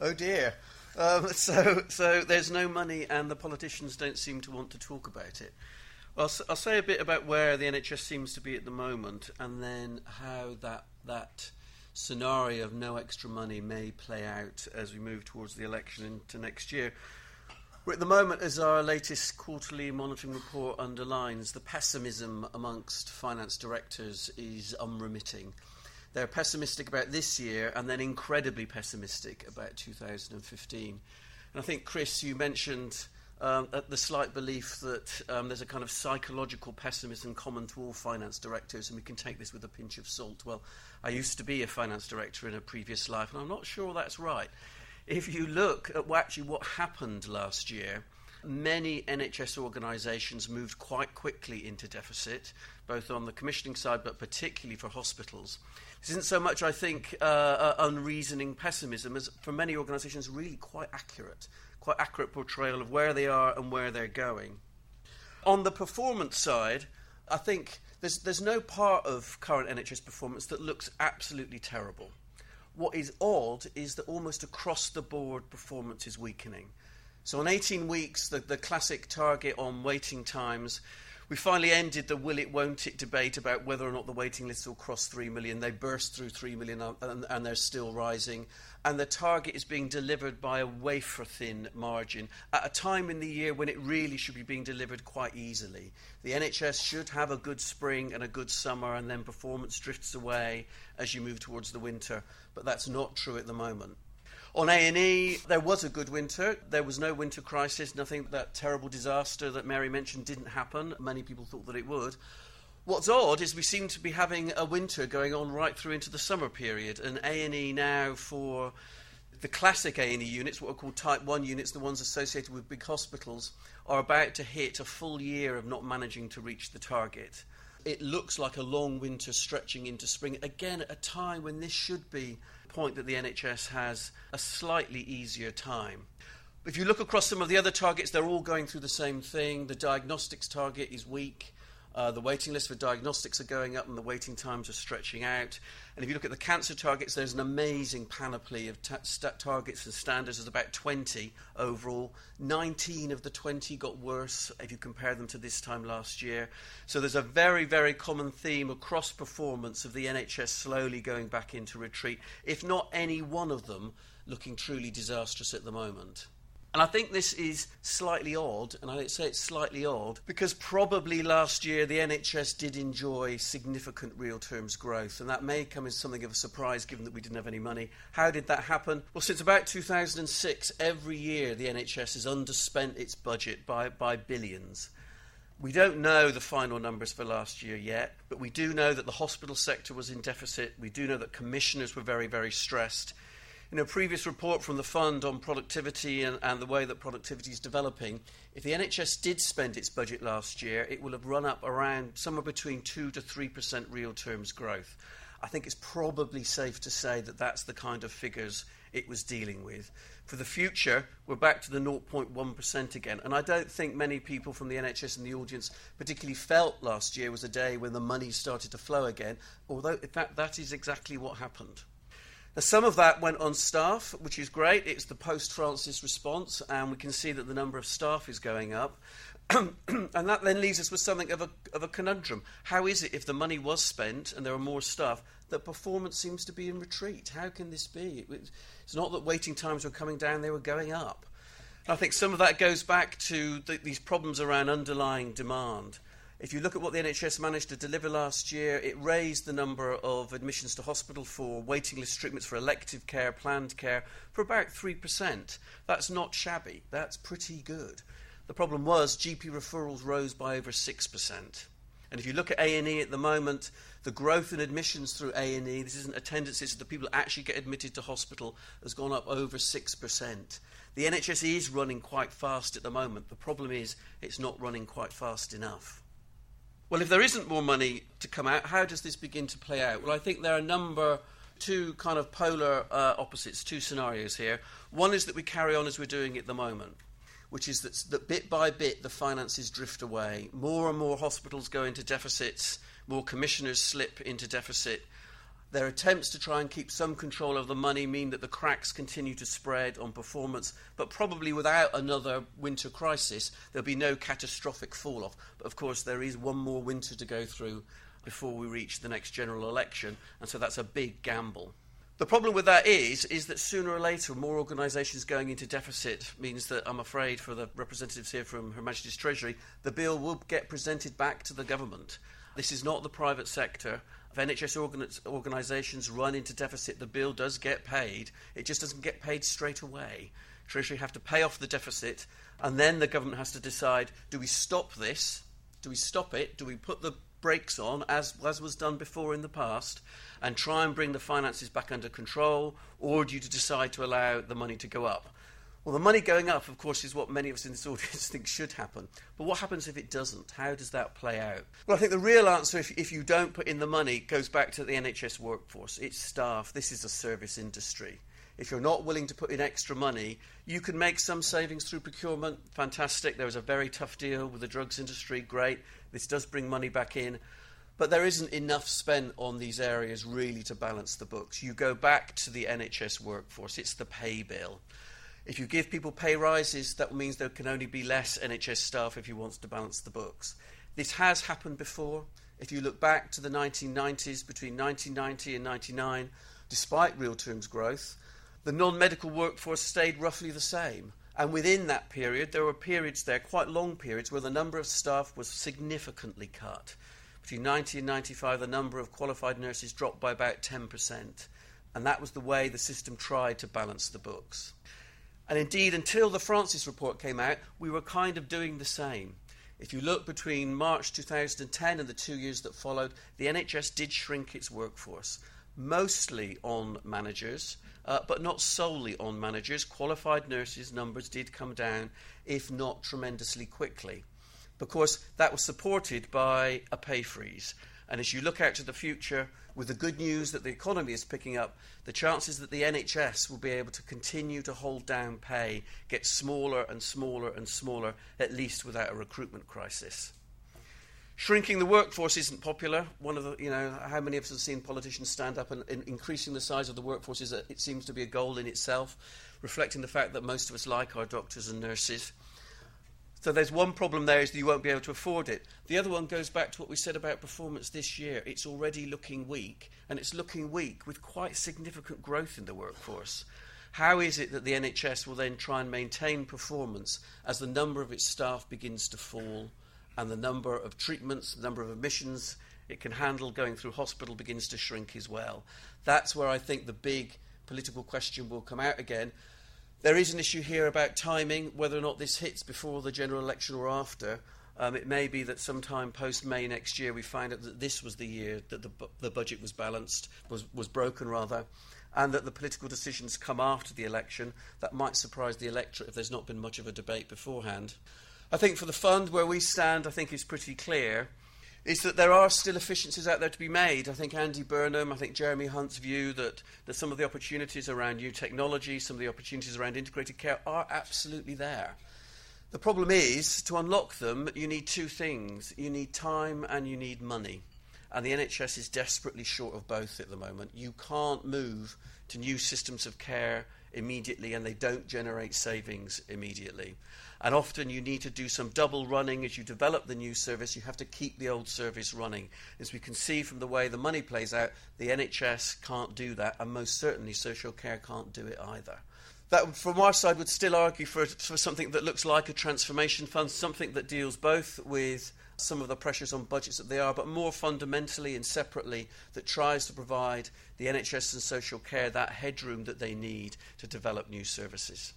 Oh dear. Um, so, so there's no money, and the politicians don't seem to want to talk about it. I'll, I'll say a bit about where the NHS seems to be at the moment, and then how that that scenario of no extra money may play out as we move towards the election into next year. We're at the moment, as our latest quarterly monitoring report underlines, the pessimism amongst finance directors is unremitting. They're pessimistic about this year and then incredibly pessimistic about 2015. And I think, Chris, you mentioned um, the slight belief that um, there's a kind of psychological pessimism common to all finance directors, and we can take this with a pinch of salt. Well, I used to be a finance director in a previous life, and I'm not sure that's right. If you look at actually what happened last year, many NHS organisations moved quite quickly into deficit, both on the commissioning side, but particularly for hospitals. This isn't so much, I think, uh, uh, unreasoning pessimism, as for many organisations, really quite accurate quite accurate portrayal of where they are and where they're going. On the performance side, I think there's, there's no part of current NHS performance that looks absolutely terrible. What is odd is that almost across the board performance is weakening. So on 18 weeks, the, the classic target on waiting times we finally ended the will it, won't it debate about whether or not the waiting lists will cross 3 million. They burst through 3 million and, and they're still rising. And the target is being delivered by a wafer thin margin at a time in the year when it really should be being delivered quite easily. The NHS should have a good spring and a good summer, and then performance drifts away as you move towards the winter. But that's not true at the moment. On A&E, there was a good winter. There was no winter crisis. Nothing that terrible disaster that Mary mentioned didn't happen. Many people thought that it would. What's odd is we seem to be having a winter going on right through into the summer period, and A&E now for the classic A&E units, what are called Type 1 units, the ones associated with big hospitals, are about to hit a full year of not managing to reach the target. It looks like a long winter stretching into spring, again at a time when this should be point that the NHS has a slightly easier time. If you look across some of the other targets, they're all going through the same thing. The diagnostics target is weak. Uh, the waiting list for diagnostics are going up and the waiting times are stretching out. And if you look at the cancer targets, there's an amazing panoply of ta- st- targets and standards. There's about 20 overall. 19 of the 20 got worse if you compare them to this time last year. So there's a very, very common theme across performance of the NHS slowly going back into retreat, if not any one of them looking truly disastrous at the moment. And I think this is slightly odd, and I say it's slightly odd because probably last year the NHS did enjoy significant real terms growth, and that may come as something of a surprise given that we didn't have any money. How did that happen? Well, since about 2006, every year the NHS has underspent its budget by, by billions. We don't know the final numbers for last year yet, but we do know that the hospital sector was in deficit. We do know that commissioners were very, very stressed in a previous report from the fund on productivity and, and, the way that productivity is developing, if the NHS did spend its budget last year, it will have run up around somewhere between 2 to 3% real terms growth. I think it's probably safe to say that that's the kind of figures it was dealing with. For the future, we're back to the 0.1% again. And I don't think many people from the NHS and the audience particularly felt last year was a day when the money started to flow again, although in fact that is exactly what happened. Some of that went on staff, which is great. It's the post Francis response, and we can see that the number of staff is going up. and that then leaves us with something of a, of a conundrum. How is it, if the money was spent and there are more staff, that performance seems to be in retreat? How can this be? It's not that waiting times were coming down, they were going up. I think some of that goes back to the, these problems around underlying demand. If you look at what the NHS managed to deliver last year, it raised the number of admissions to hospital for waiting list treatments for elective care, planned care, for about 3%. That's not shabby. That's pretty good. The problem was GP referrals rose by over 6%. And if you look at A&E at the moment, the growth in admissions through A&E, this isn't attendance, it's the people that actually get admitted to hospital, has gone up over 6%. The NHS is running quite fast at the moment. The problem is it's not running quite fast enough. Well, if there isn't more money to come out, how does this begin to play out? Well, I think there are a number, two kind of polar uh, opposites, two scenarios here. One is that we carry on as we're doing at the moment, which is that, that bit by bit the finances drift away. More and more hospitals go into deficits, more commissioners slip into deficit. Their attempts to try and keep some control of the money mean that the cracks continue to spread on performance, but probably without another winter crisis, there'll be no catastrophic fall off. But of course, there is one more winter to go through before we reach the next general election, and so that's a big gamble. The problem with that is, is that sooner or later, more organisations going into deficit means that I'm afraid for the representatives here from Her Majesty's Treasury, the bill will get presented back to the government. This is not the private sector. If NHS organ- organisations run into deficit, the bill does get paid. It just doesn't get paid straight away. Treasury have to pay off the deficit, and then the government has to decide: do we stop this? Do we stop it? Do we put the brakes on, as, as was done before in the past, and try and bring the finances back under control, or do you decide to allow the money to go up? Well, the money going up, of course, is what many of us in this audience think should happen. But what happens if it doesn't? How does that play out? Well, I think the real answer, if, if you don't put in the money, goes back to the NHS workforce. It's staff. This is a service industry. If you're not willing to put in extra money, you can make some savings through procurement. Fantastic. There was a very tough deal with the drugs industry. Great. This does bring money back in. But there isn't enough spent on these areas really to balance the books. You go back to the NHS workforce, it's the pay bill. If you give people pay rises, that means there can only be less NHS staff if you want to balance the books. This has happened before. If you look back to the 1990s, between 1990 and 99, despite real terms growth, the non medical workforce stayed roughly the same. And within that period, there were periods there, quite long periods, where the number of staff was significantly cut. Between 90 and 95, the number of qualified nurses dropped by about 10%. And that was the way the system tried to balance the books. And indeed, until the Francis report came out, we were kind of doing the same. If you look between March 2010 and the two years that followed, the NHS did shrink its workforce, mostly on managers, uh, but not solely on managers. Qualified nurses' numbers did come down, if not tremendously quickly. Because that was supported by a pay freeze. And as you look out to the future, with the good news that the economy is picking up, the chances that the NHS will be able to continue to hold down pay get smaller and smaller and smaller, at least without a recruitment crisis. Shrinking the workforce isn't popular. One of the, you know, how many of us have seen politicians stand up and, and increasing the size of the workforce is a, it seems to be a goal in itself, reflecting the fact that most of us like our doctors and nurses. So there's one problem there is that you won't be able to afford it. The other one goes back to what we said about performance this year. It's already looking weak, and it's looking weak with quite significant growth in the workforce. How is it that the NHS will then try and maintain performance as the number of its staff begins to fall and the number of treatments, the number of admissions it can handle going through hospital begins to shrink as well? That's where I think the big political question will come out again. There is an issue here about timing, whether or not this hits before the general election or after. Um, it may be that sometime post May next year we find out that this was the year that the, bu- the budget was balanced, was, was broken rather, and that the political decisions come after the election. That might surprise the electorate if there's not been much of a debate beforehand. I think for the fund, where we stand, I think is pretty clear is that there are still efficiencies out there to be made. I think Andy Burnham, I think Jeremy Hunt's view that, that some of the opportunities around new technology, some of the opportunities around integrated care are absolutely there. The problem is, to unlock them, you need two things you need time and you need money. And the NHS is desperately short of both at the moment. You can't move to new systems of care immediately and they don't generate savings immediately. And often you need to do some double running as you develop the new service. You have to keep the old service running. As we can see from the way the money plays out, the NHS can't do that, and most certainly social care can't do it either. That, from our side, would still argue for, for something that looks like a transformation fund, something that deals both with some of the pressures on budgets that they are, but more fundamentally and separately, that tries to provide the NHS and social care that headroom that they need to develop new services.